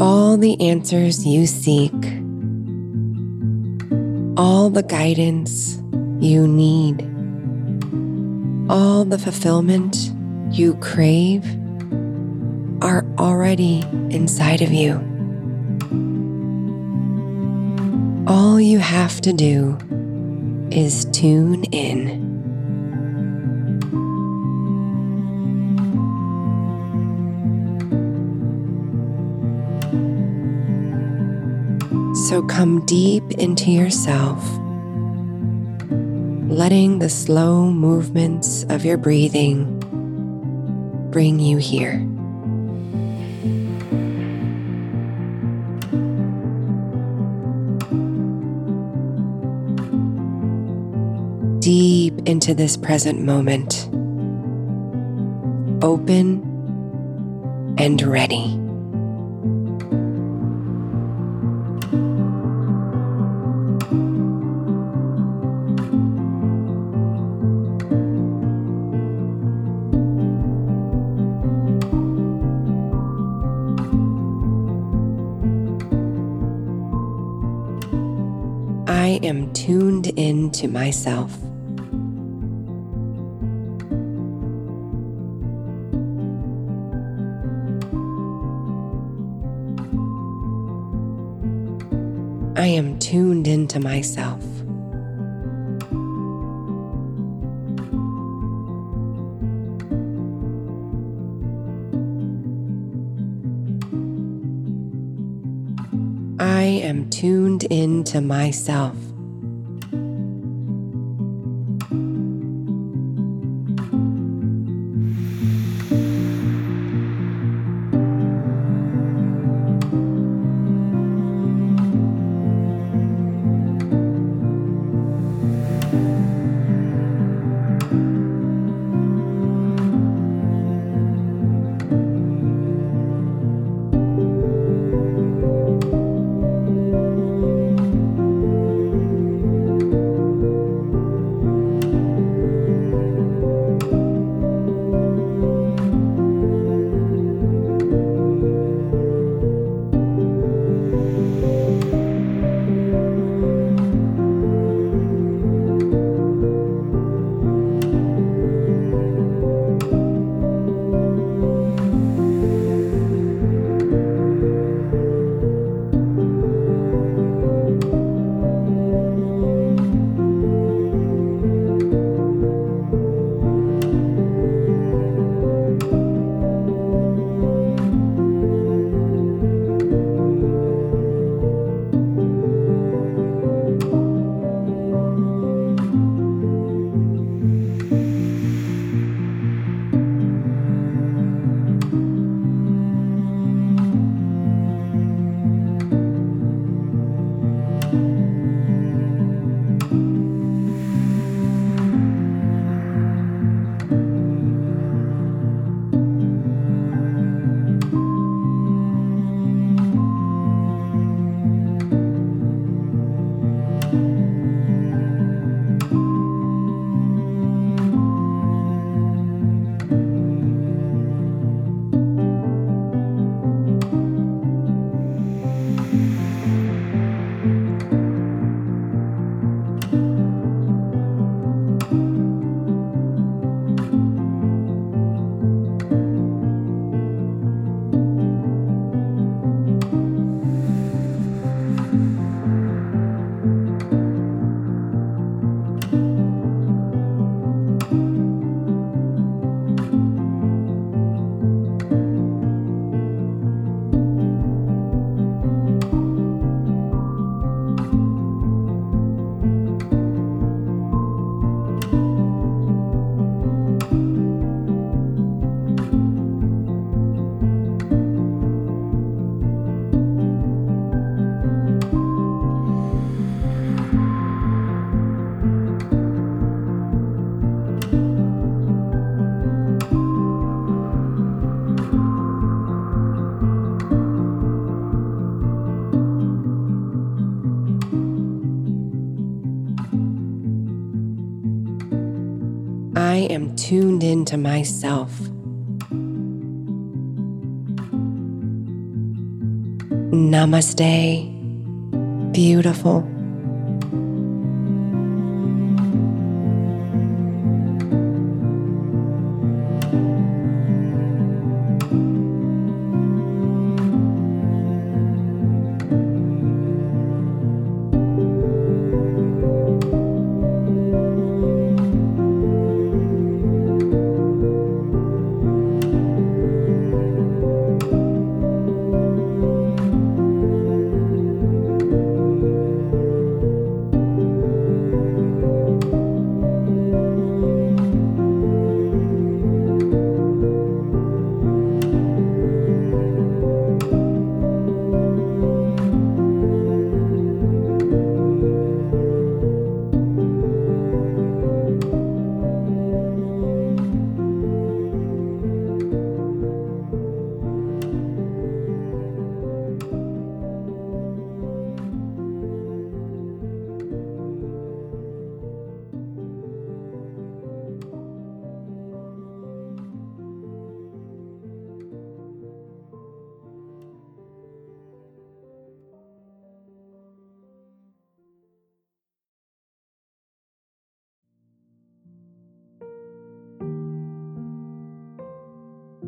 All the answers you seek, all the guidance you need, all the fulfillment you crave are already inside of you. All you have to do is tune in. So come deep into yourself, letting the slow movements of your breathing bring you here. Deep into this present moment, open and ready. Tuned in to myself. I am tuned into myself. I am tuned into myself. Tuned into myself. Namaste, beautiful.